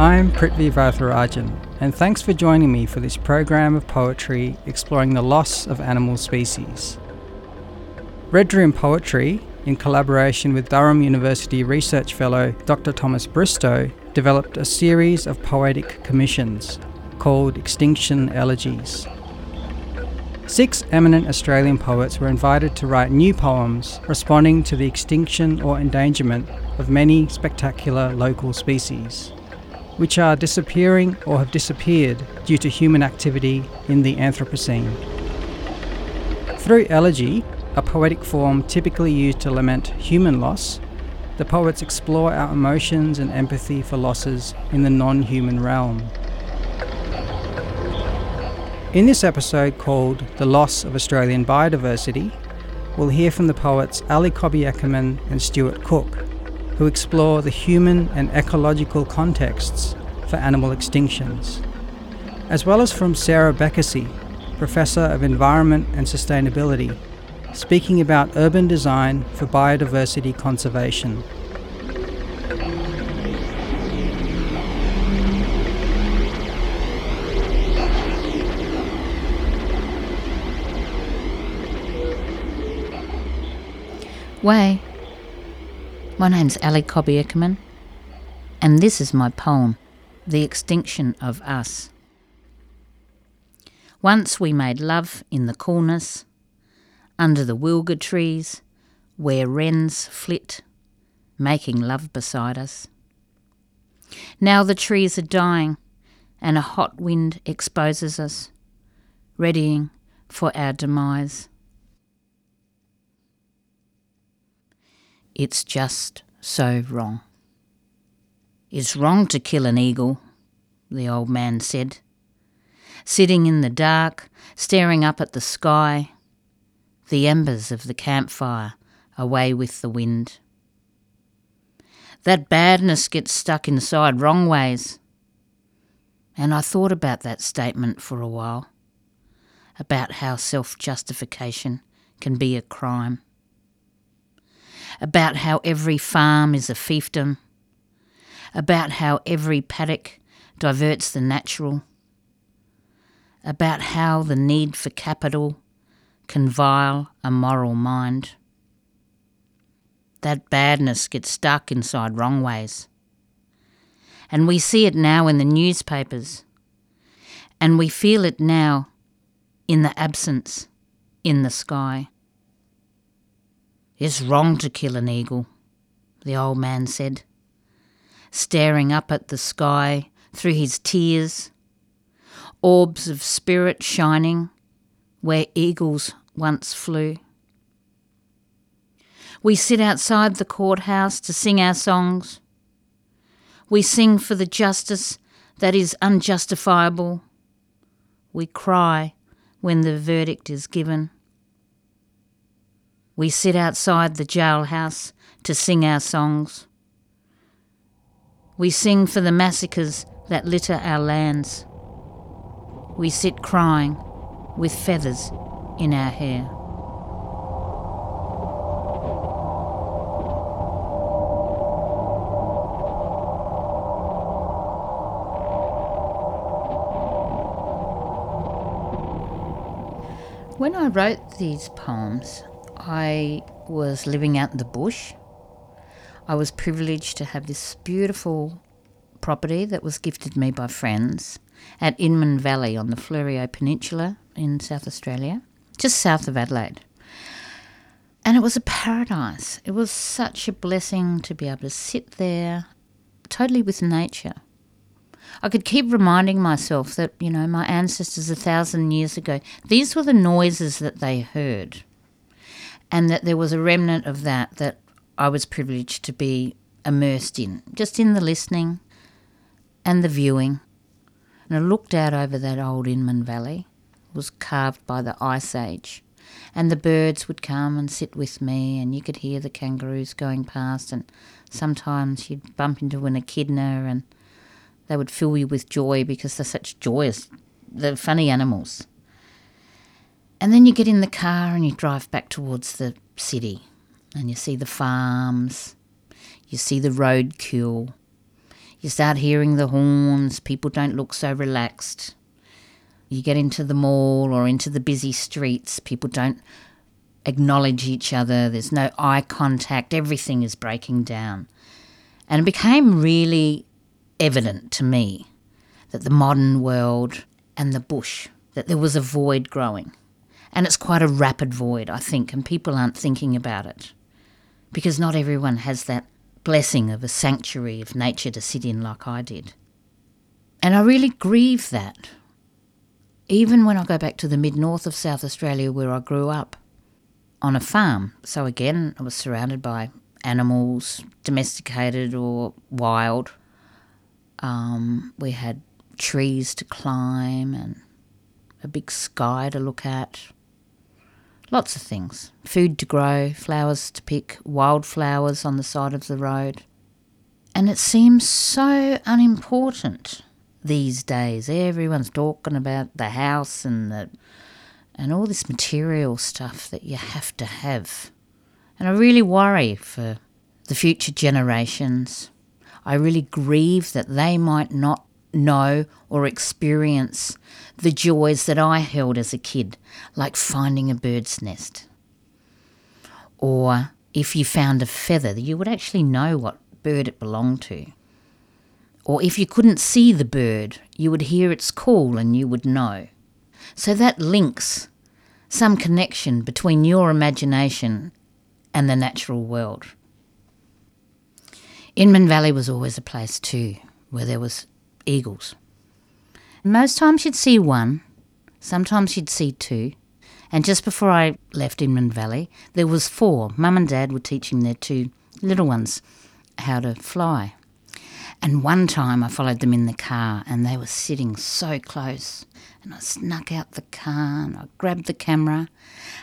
I'm Prithvi Varatharajan, and thanks for joining me for this program of poetry exploring the loss of animal species. Red Room Poetry, in collaboration with Durham University Research Fellow Dr. Thomas Bristow, developed a series of poetic commissions called Extinction Elegies. Six eminent Australian poets were invited to write new poems responding to the extinction or endangerment of many spectacular local species which are disappearing or have disappeared due to human activity in the Anthropocene. Through elegy, a poetic form typically used to lament human loss, the poets explore our emotions and empathy for losses in the non human realm. In this episode called The Loss of Australian Biodiversity, we'll hear from the poets Ali Cobby Eckermann and Stuart Cooke who explore the human and ecological contexts for animal extinctions, as well as from Sarah Bekessy, Professor of Environment and Sustainability, speaking about urban design for biodiversity conservation. Way, my name's Ali Cobby Eckermann, and this is my poem, The Extinction of Us. Once we made love in the coolness, under the wilga trees, where wrens flit, making love beside us. Now the trees are dying, and a hot wind exposes us, readying for our demise. It's just so wrong. It's wrong to kill an eagle, the old man said. Sitting in the dark, staring up at the sky, the embers of the campfire away with the wind. That badness gets stuck inside wrong ways. And I thought about that statement for a while, about how self justification can be a crime about how every farm is a fiefdom, about how every paddock diverts the natural, about how the need for capital can vile a moral mind. That badness gets stuck inside wrong ways. And we see it now in the newspapers, and we feel it now in the absence in the sky. It's wrong to kill an eagle, the old man said, staring up at the sky through his tears, orbs of spirit shining where eagles once flew. We sit outside the courthouse to sing our songs. We sing for the justice that is unjustifiable. We cry when the verdict is given. We sit outside the jailhouse to sing our songs. We sing for the massacres that litter our lands. We sit crying with feathers in our hair. When I wrote these poems, I was living out in the bush. I was privileged to have this beautiful property that was gifted me by friends at Inman Valley on the Fleurieu Peninsula in South Australia, just south of Adelaide. And it was a paradise. It was such a blessing to be able to sit there totally with nature. I could keep reminding myself that, you know, my ancestors a thousand years ago, these were the noises that they heard and that there was a remnant of that that I was privileged to be immersed in, just in the listening and the viewing. And I looked out over that old Inman Valley, it was carved by the Ice Age, and the birds would come and sit with me, and you could hear the kangaroos going past, and sometimes you'd bump into an echidna, and they would fill you with joy because they're such joyous, they're funny animals. And then you get in the car and you drive back towards the city and you see the farms, you see the roadkill, You start hearing the horns, people don't look so relaxed. You get into the mall or into the busy streets, people don't acknowledge each other, there's no eye contact, everything is breaking down. And it became really evident to me that the modern world and the bush, that there was a void growing. And it's quite a rapid void, I think, and people aren't thinking about it. Because not everyone has that blessing of a sanctuary of nature to sit in like I did. And I really grieve that. Even when I go back to the mid north of South Australia where I grew up, on a farm. So again, I was surrounded by animals, domesticated or wild. Um, we had trees to climb and a big sky to look at. Lots of things. Food to grow, flowers to pick, wildflowers on the side of the road. And it seems so unimportant these days. Everyone's talking about the house and the and all this material stuff that you have to have. And I really worry for the future generations. I really grieve that they might not know or experience the joys that I held as a kid, like finding a bird's nest. Or if you found a feather, you would actually know what bird it belonged to. Or if you couldn't see the bird, you would hear its call and you would know. So that links some connection between your imagination and the natural world. Inman Valley was always a place too where there was eagles. Most times you'd see one, sometimes you'd see two. And just before I left Inman Valley, there was four. Mum and Dad were teaching their two little ones how to fly. And one time I followed them in the car and they were sitting so close. And I snuck out the car and I grabbed the camera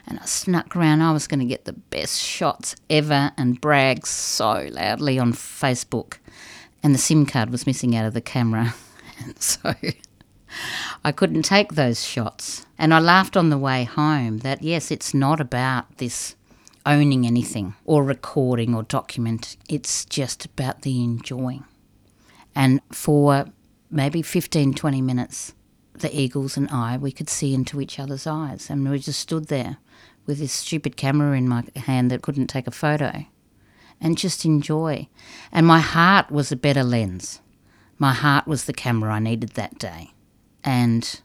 and I snuck around. I was going to get the best shots ever and brag so loudly on Facebook. And the SIM card was missing out of the camera. And so I couldn't take those shots. And I laughed on the way home that, yes, it's not about this owning anything or recording or document, it's just about the enjoying. And for maybe 15, 20 minutes, the eagles and I, we could see into each other's eyes. And we just stood there with this stupid camera in my hand that couldn't take a photo and just enjoy. And my heart was a better lens. My heart was the camera I needed that day. And,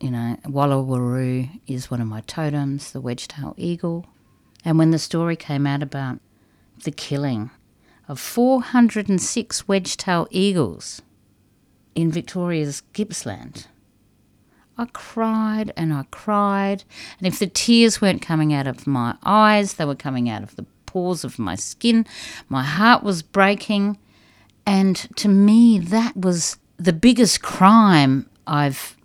you know, Walawurru is one of my totems, the wedge-tailed eagle. And when the story came out about the killing of 406 wedge-tailed eagles in Victoria's Gippsland, I cried and I cried. And if the tears weren't coming out of my eyes, they were coming out of the pores of my skin. My heart was breaking. And to me, that was the biggest crime I've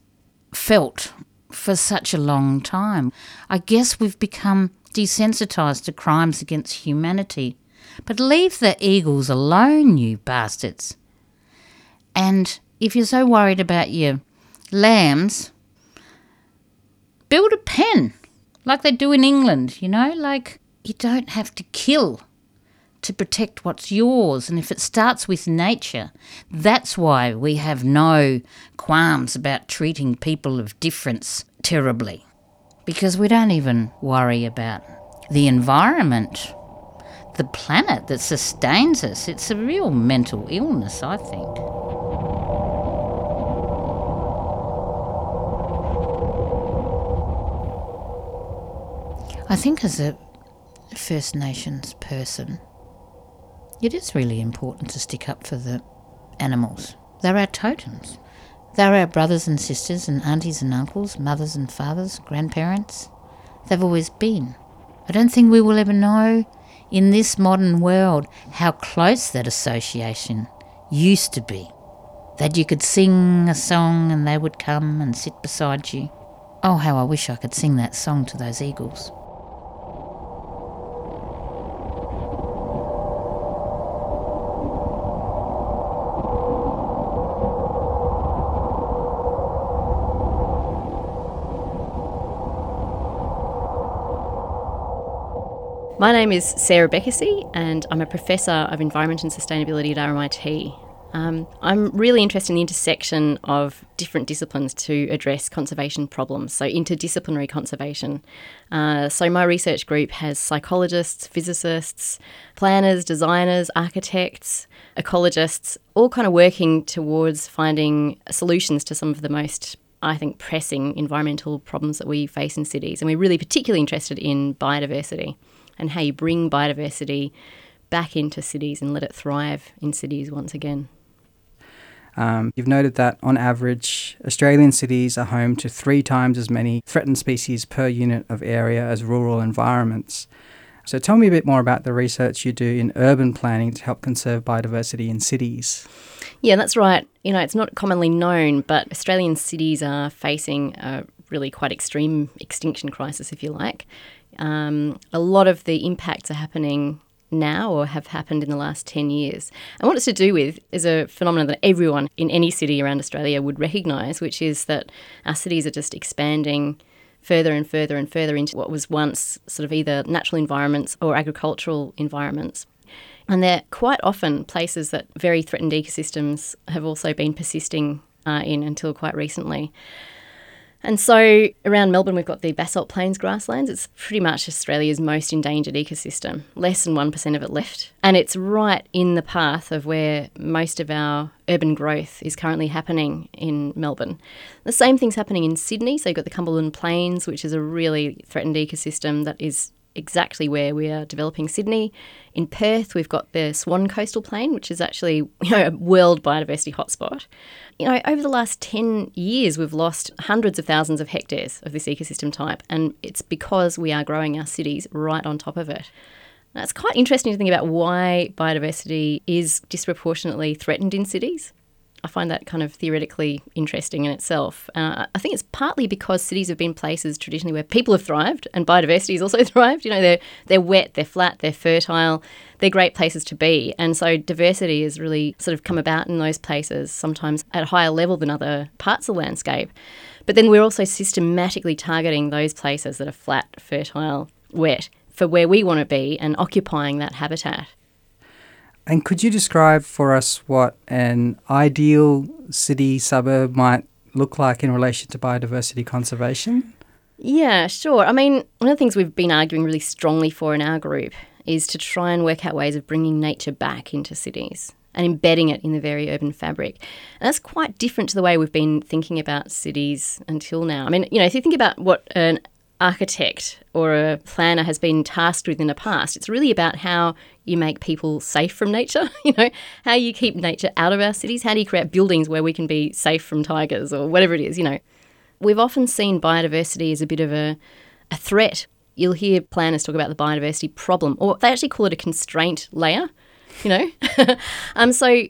felt for such a long time. I guess we've become desensitized to crimes against humanity. But leave the eagles alone, you bastards. And if you're so worried about your lambs, build a pen like they do in England, you know? Like, you don't have to kill to protect what's yours. And if it starts with nature, that's why we have no qualms about treating people of difference terribly. Because we don't even worry about the environment, the planet that sustains us. It's a real mental illness, I think. I think as a First Nations person, it is really important to stick up for the animals. They're our totems. They're our brothers and sisters and aunties and uncles, mothers and fathers, grandparents. They've always been. I don't think we will ever know in this modern world how close that association used to be. That you could sing a song and they would come and sit beside you. Oh, how I wish I could sing that song to those eagles. My name is Sarah Bekessy, and I'm a Professor of Environment and Sustainability at RMIT. Um, I'm really interested in the intersection of different disciplines to address conservation problems, so interdisciplinary conservation. Uh, so, my research group has psychologists, physicists, planners, designers, architects, ecologists, all kind of working towards finding solutions to some of the most I think, pressing environmental problems that we face in cities. And we're really particularly interested in biodiversity and how you bring biodiversity back into cities and let it thrive in cities once again. Um, you've noted that on average, Australian cities are home to three times as many threatened species per unit of area as rural environments. So tell me a bit more about the research you do in urban planning to help conserve biodiversity in cities. Yeah, that's right. You know, it's not commonly known, but Australian cities are facing a really quite extreme extinction crisis, if you like. Um, a lot of the impacts are happening now or have happened in the last 10 years. And what it's to do with is a phenomenon that everyone in any city around Australia would recognise, which is that our cities are just expanding further and further and further into what was once sort of either natural environments or agricultural environments. And they're quite often places that very threatened ecosystems have also been persisting uh, in until quite recently. And so around Melbourne, we've got the basalt plains grasslands. It's pretty much Australia's most endangered ecosystem, less than 1% of it left. And it's right in the path of where most of our urban growth is currently happening in Melbourne. The same thing's happening in Sydney. So you've got the Cumberland Plains, which is a really threatened ecosystem that is exactly where we are developing Sydney. In Perth, we've got the Swan Coastal Plain, which is actually you know, a world biodiversity hotspot. You know, over the last 10 years, we've lost hundreds of thousands of hectares of this ecosystem type, and it's because we are growing our cities right on top of it. Now, it's quite interesting to think about why biodiversity is disproportionately threatened in cities. I find that kind of theoretically interesting in itself. Uh, I think it's partly because cities have been places traditionally where people have thrived and biodiversity has also thrived. You know, they're they're wet, they're flat, they're fertile, they're great places to be, and so diversity has really sort of come about in those places, sometimes at a higher level than other parts of the landscape. But then we're also systematically targeting those places that are flat, fertile, wet for where we want to be and occupying that habitat. And could you describe for us what an ideal city suburb might look like in relation to biodiversity conservation? Yeah, sure. I mean, one of the things we've been arguing really strongly for in our group is to try and work out ways of bringing nature back into cities and embedding it in the very urban fabric. And that's quite different to the way we've been thinking about cities until now. I mean, you know, if you think about what an architect or a planner has been tasked with in the past. It's really about how you make people safe from nature, you know, how you keep nature out of our cities, how do you create buildings where we can be safe from tigers or whatever it is, you know. We've often seen biodiversity as a bit of a, a threat. You'll hear planners talk about the biodiversity problem, or they actually call it a constraint layer, you know. um, so,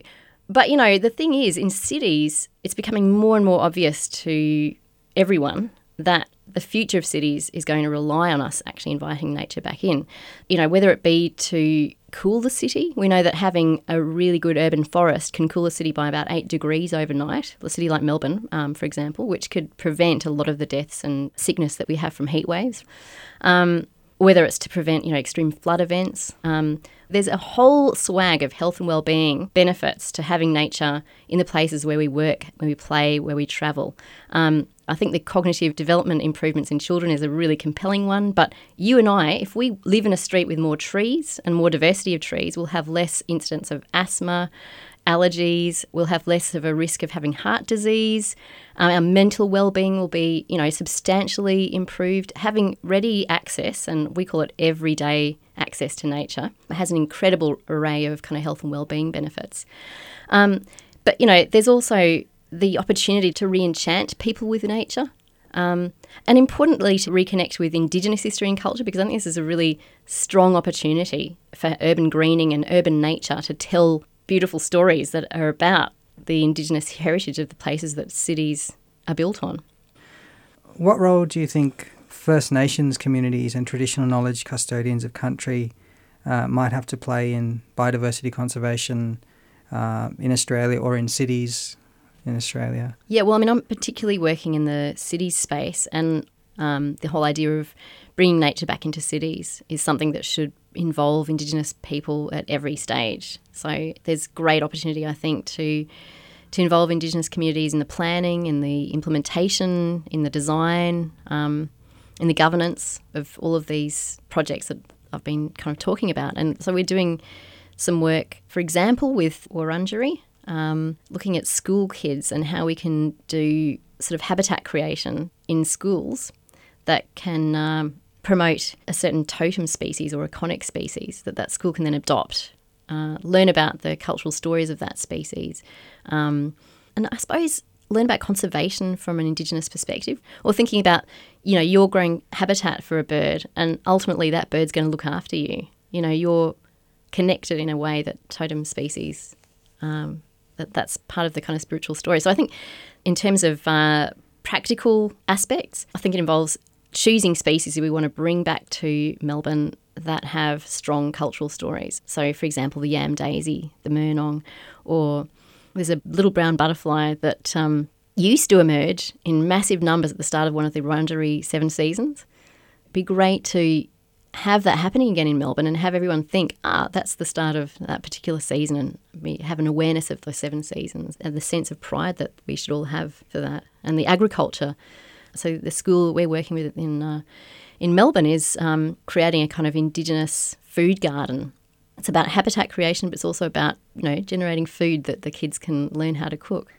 but you know, the thing is, in cities, it's becoming more and more obvious to everyone that the future of cities is going to rely on us actually inviting nature back in. You know, whether it be to cool the city, we know that having a really good urban forest can cool a city by about eight degrees overnight. A city like Melbourne, um, for example, which could prevent a lot of the deaths and sickness that we have from heat waves. Um, whether it's to prevent, you know, extreme flood events. Um, there's a whole swag of health and well-being benefits to having nature in the places where we work, where we play, where we travel. Um, I think the cognitive development improvements in children is a really compelling one. But you and I, if we live in a street with more trees and more diversity of trees, we'll have less incidence of asthma, allergies. We'll have less of a risk of having heart disease. Um, our mental well-being will be, you know, substantially improved. Having ready access, and we call it everyday access to nature, has an incredible array of kind of health and well-being benefits. Um, but you know, there's also the opportunity to re enchant people with nature. Um, and importantly, to reconnect with Indigenous history and culture, because I think this is a really strong opportunity for urban greening and urban nature to tell beautiful stories that are about the Indigenous heritage of the places that cities are built on. What role do you think First Nations communities and traditional knowledge custodians of country uh, might have to play in biodiversity conservation uh, in Australia or in cities in Australia? Yeah, well, I mean, I'm particularly working in the city space, and um, the whole idea of bringing nature back into cities is something that should involve Indigenous people at every stage. So there's great opportunity, I think, to to involve Indigenous communities in the planning, in the implementation, in the design, um, in the governance of all of these projects that I've been kind of talking about. And so we're doing some work, for example, with Wurundjeri, um, looking at school kids and how we can do sort of habitat creation in schools that can um, promote a certain totem species or iconic species that that school can then adopt, uh, learn about the cultural stories of that species, um, and I suppose learn about conservation from an indigenous perspective or thinking about you know you're growing habitat for a bird and ultimately that bird's going to look after you. You know you're connected in a way that totem species um, that that's part of the kind of spiritual story. So i think in terms of uh, practical aspects i think it involves choosing species that we want to bring back to melbourne that have strong cultural stories so for example the yam daisy the murnong or there's a little brown butterfly that um, used to emerge in massive numbers at the start of one of the Wurundjeri seven seasons. It'd be great to have that happening again in Melbourne and have everyone think, ah, that's the start of that particular season and we have an awareness of the seven seasons and the sense of pride that we should all have for that. And the agriculture. So the school we're working with in uh, in Melbourne is um, creating a kind of Indigenous food garden it's about habitat creation, but it's also about you know generating food that the kids can learn how to cook.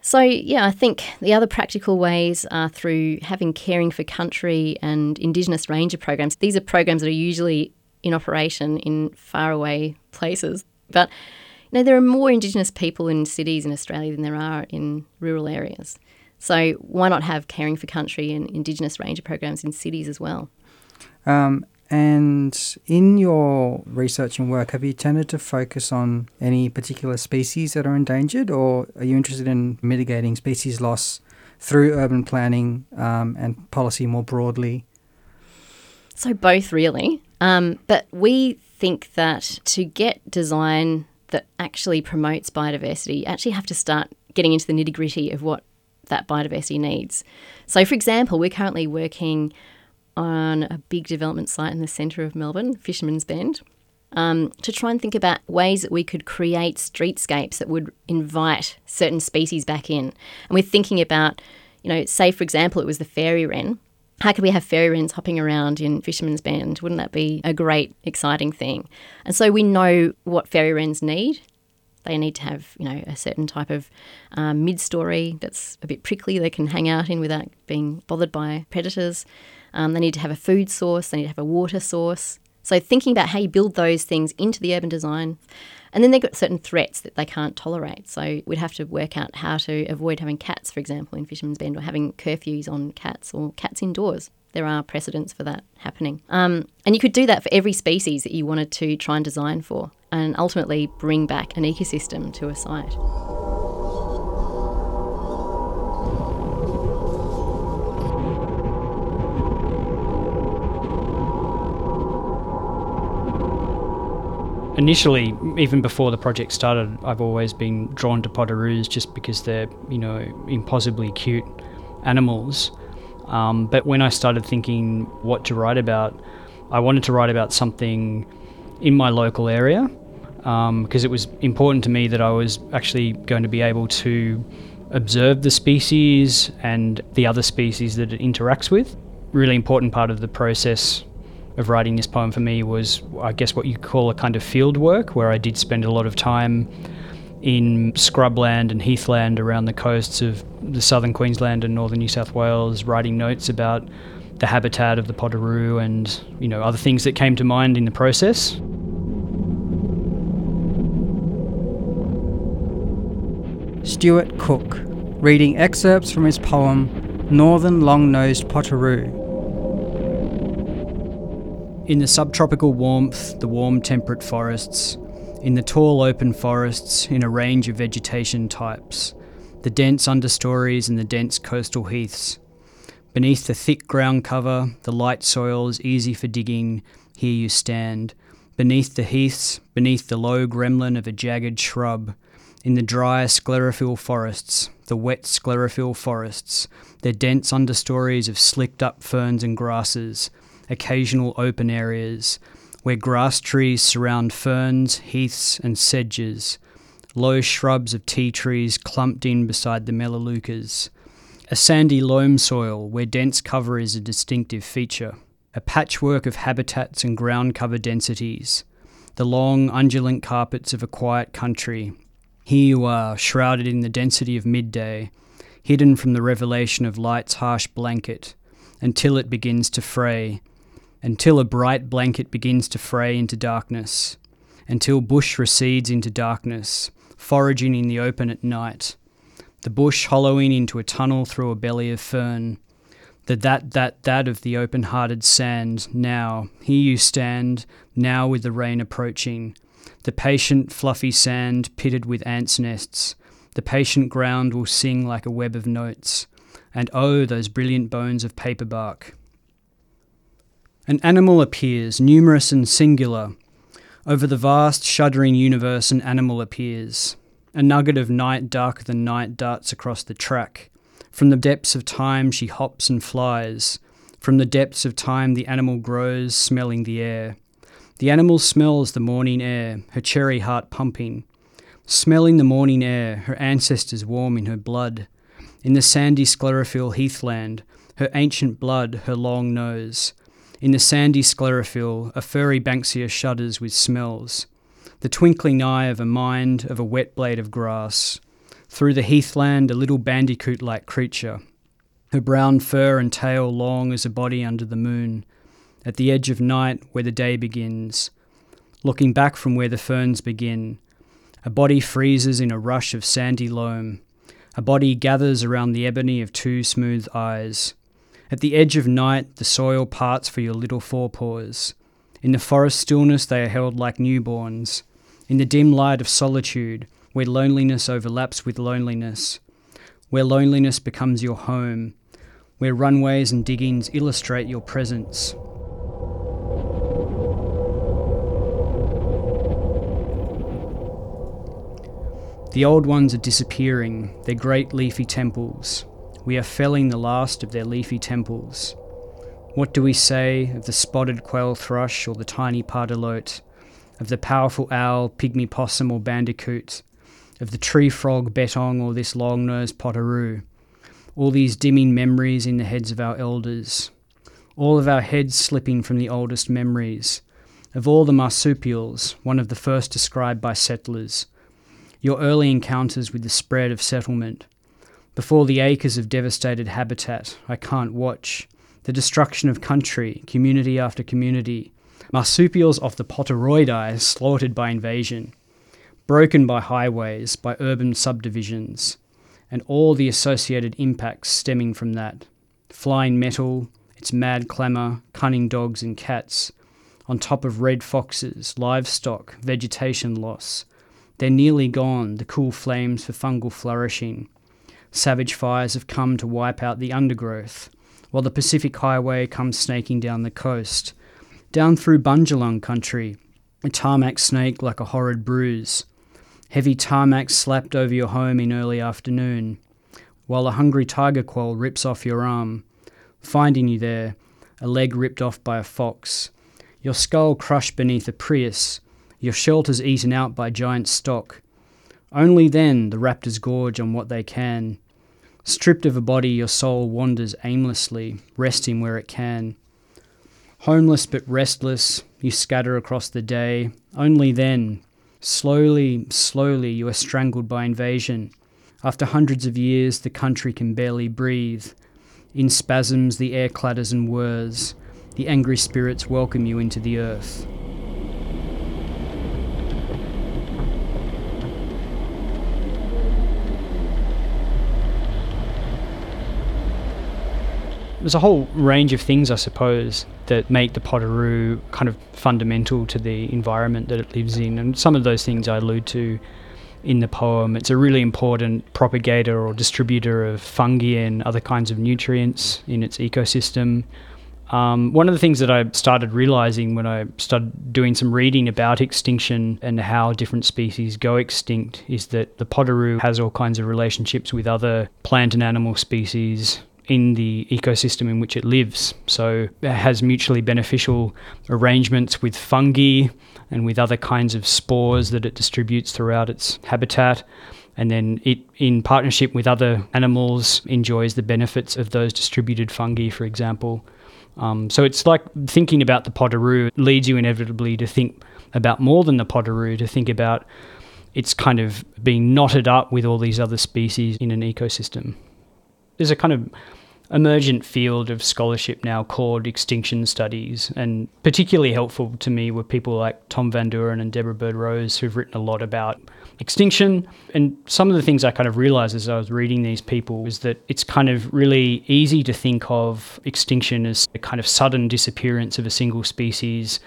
So yeah, I think the other practical ways are through having caring for country and Indigenous ranger programs. These are programs that are usually in operation in faraway places, but you know there are more Indigenous people in cities in Australia than there are in rural areas. So why not have caring for country and Indigenous ranger programs in cities as well? Um, and in your research and work, have you tended to focus on any particular species that are endangered, or are you interested in mitigating species loss through urban planning um, and policy more broadly? So, both really. Um, but we think that to get design that actually promotes biodiversity, you actually have to start getting into the nitty gritty of what that biodiversity needs. So, for example, we're currently working on a big development site in the centre of Melbourne, Fisherman's Bend, um, to try and think about ways that we could create streetscapes that would invite certain species back in. And we're thinking about, you know, say for example, it was the fairy wren. How could we have fairy wrens hopping around in Fisherman's Bend? Wouldn't that be a great, exciting thing? And so we know what fairy wrens need. They need to have, you know, a certain type of um, mid-story that's a bit prickly they can hang out in without being bothered by predators. Um, they need to have a food source, they need to have a water source. So thinking about how you build those things into the urban design. And then they've got certain threats that they can't tolerate. So we'd have to work out how to avoid having cats, for example, in Fisherman's Bend, or having curfews on cats or cats indoors. There are precedents for that happening. Um, and you could do that for every species that you wanted to try and design for, and ultimately bring back an ecosystem to a site. initially, even before the project started, I've always been drawn to potoroos just because they're, you know, impossibly cute animals. Um, but when I started thinking what to write about, I wanted to write about something in my local area because um, it was important to me that I was actually going to be able to observe the species and the other species that it interacts with. Really important part of the process of writing this poem for me was, I guess, what you call a kind of field work, where I did spend a lot of time in scrubland and heathland around the coasts of the southern Queensland and northern New South Wales, writing notes about the habitat of the potoroo and you know other things that came to mind in the process. Stuart Cooke, reading excerpts from his poem Northern Long-Nosed Potoroo in the subtropical warmth, the warm temperate forests, in the tall open forests in a range of vegetation types, the dense understories and the dense coastal heaths. Beneath the thick ground cover, the light soil is easy for digging, here you stand. Beneath the heaths, beneath the low gremlin of a jagged shrub, in the dry sclerophyll forests, the wet sclerophyll forests, their dense understories of slicked up ferns and grasses, occasional open areas, where grass trees surround ferns, heaths, and sedges, low shrubs of tea trees clumped in beside the melaleucas, a sandy loam soil where dense cover is a distinctive feature, a patchwork of habitats and ground cover densities, the long, undulant carpets of a quiet country. Here you uh, are, shrouded in the density of midday, hidden from the revelation of light's harsh blanket, until it begins to fray, until a bright blanket begins to fray into darkness, until bush recedes into darkness, foraging in the open at night, the bush hollowing into a tunnel through a belly of fern, the that, that, that of the open hearted sand. Now, here you stand, now with the rain approaching, the patient, fluffy sand pitted with ants' nests. The patient ground will sing like a web of notes, and oh, those brilliant bones of paper bark. An animal appears, numerous and singular. Over the vast, shuddering universe, an animal appears. A nugget of night darker than night darts across the track. From the depths of time, she hops and flies. From the depths of time, the animal grows, smelling the air. The animal smells the morning air, her cherry heart pumping. Smelling the morning air, her ancestors warm in her blood. In the sandy sclerophyll heathland, her ancient blood, her long nose. In the sandy sclerophyll, a furry Banksia shudders with smells the twinkling eye of a mind of a wet blade of grass. Through the heathland, a little bandicoot like creature, her brown fur and tail long as a body under the moon, at the edge of night where the day begins. Looking back from where the ferns begin, a body freezes in a rush of sandy loam. A body gathers around the ebony of two smooth eyes. At the edge of night, the soil parts for your little forepaws. In the forest stillness, they are held like newborns in the dim light of solitude, where loneliness overlaps with loneliness, where loneliness becomes your home, where runways and diggings illustrate your presence. The old ones are disappearing, their great leafy temples. We are felling the last of their leafy temples. What do we say of the spotted quail thrush or the tiny pardalote? of the powerful owl, pygmy possum, or bandicoot, of the tree frog, bettong, or this long nosed potoroo. All these dimming memories in the heads of our elders. All of our heads slipping from the oldest memories. Of all the marsupials, one of the first described by settlers. Your early encounters with the spread of settlement. Before the acres of devastated habitat, I can't watch. The destruction of country, community after community, marsupials of the Potoroidae slaughtered by invasion, broken by highways, by urban subdivisions, and all the associated impacts stemming from that. Flying metal, its mad clamour, cunning dogs and cats, on top of red foxes, livestock, vegetation loss. They're nearly gone, the cool flames for fungal flourishing. Savage fires have come to wipe out the undergrowth, while the Pacific Highway comes snaking down the coast, down through Bundjalung country, a tarmac snake like a horrid bruise. Heavy tarmac slapped over your home in early afternoon, while a hungry tiger quoll rips off your arm, finding you there, a leg ripped off by a fox, your skull crushed beneath a Prius, your shelters eaten out by giant stock. Only then the raptors gorge on what they can. Stripped of a body, your soul wanders aimlessly, resting where it can. Homeless but restless, you scatter across the day. Only then, slowly, slowly, you are strangled by invasion. After hundreds of years, the country can barely breathe. In spasms, the air clatters and whirs. The angry spirits welcome you into the earth. There's a whole range of things, I suppose, that make the Potoroo kind of fundamental to the environment that it lives in. And some of those things I allude to in the poem. It's a really important propagator or distributor of fungi and other kinds of nutrients in its ecosystem. Um, one of the things that I started realizing when I started doing some reading about extinction and how different species go extinct is that the Potoroo has all kinds of relationships with other plant and animal species in the ecosystem in which it lives. So it has mutually beneficial arrangements with fungi and with other kinds of spores that it distributes throughout its habitat. And then it, in partnership with other animals, enjoys the benefits of those distributed fungi, for example. Um, so it's like thinking about the potoroo leads you inevitably to think about more than the potoroo, to think about it's kind of being knotted up with all these other species in an ecosystem. There's a kind of emergent field of scholarship now called extinction studies, and particularly helpful to me were people like Thom van Dooren and Deborah Bird Rose, who've written a lot about extinction. And some of the things I kind of realized as I was reading these people was that it's kind of really easy to think of extinction as a kind of sudden disappearance of a single species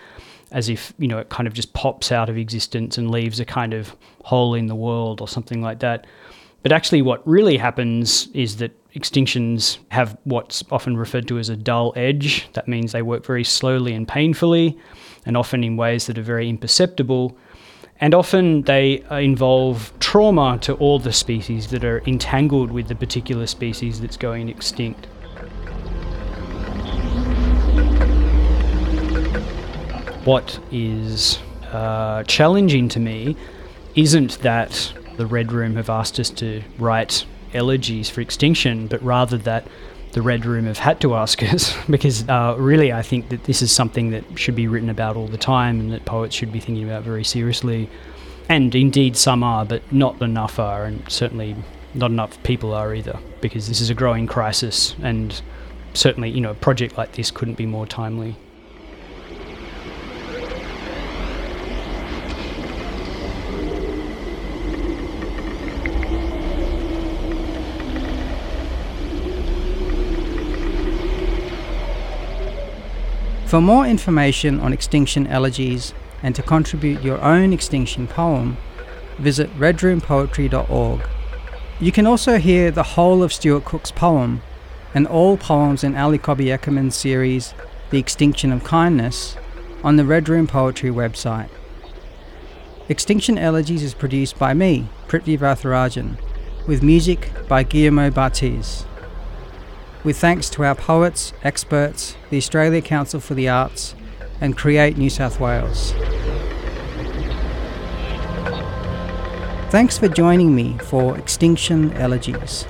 as if you know it kind of just pops out of existence and leaves a kind of hole in the world or something like that. But actually, what really happens is that extinctions have what's often referred to as a dull edge. That means they work very slowly and painfully, and often in ways that are very imperceptible. And often they involve trauma to all the species that are entangled with the particular species that's going extinct. what is uh, challenging to me isn't that the Red Room have asked us to write elegies for extinction, but rather that the Red Room have had to ask us because uh, really I think that this is something that should be written about all the time and that poets should be thinking about very seriously. And indeed, some are, but not enough are, and certainly not enough people are either, because this is a growing crisis, and certainly, you know, a project like this couldn't be more timely. For more information on extinction elegies and to contribute your own extinction poem, visit redroompoetry.org. You can also hear the whole of Stuart Cooke's poem and all poems in Ali Cobby Eckermann's series, The Extinction of Kindness, on the Red Room Poetry website. Extinction Elegies is produced by me, Prithvi Varatharajan, with music by Guillermo Batiz with thanks to our poets, experts, the Australia Council for the Arts, and Create New South Wales. Thanks for joining me for Extinction Elegies.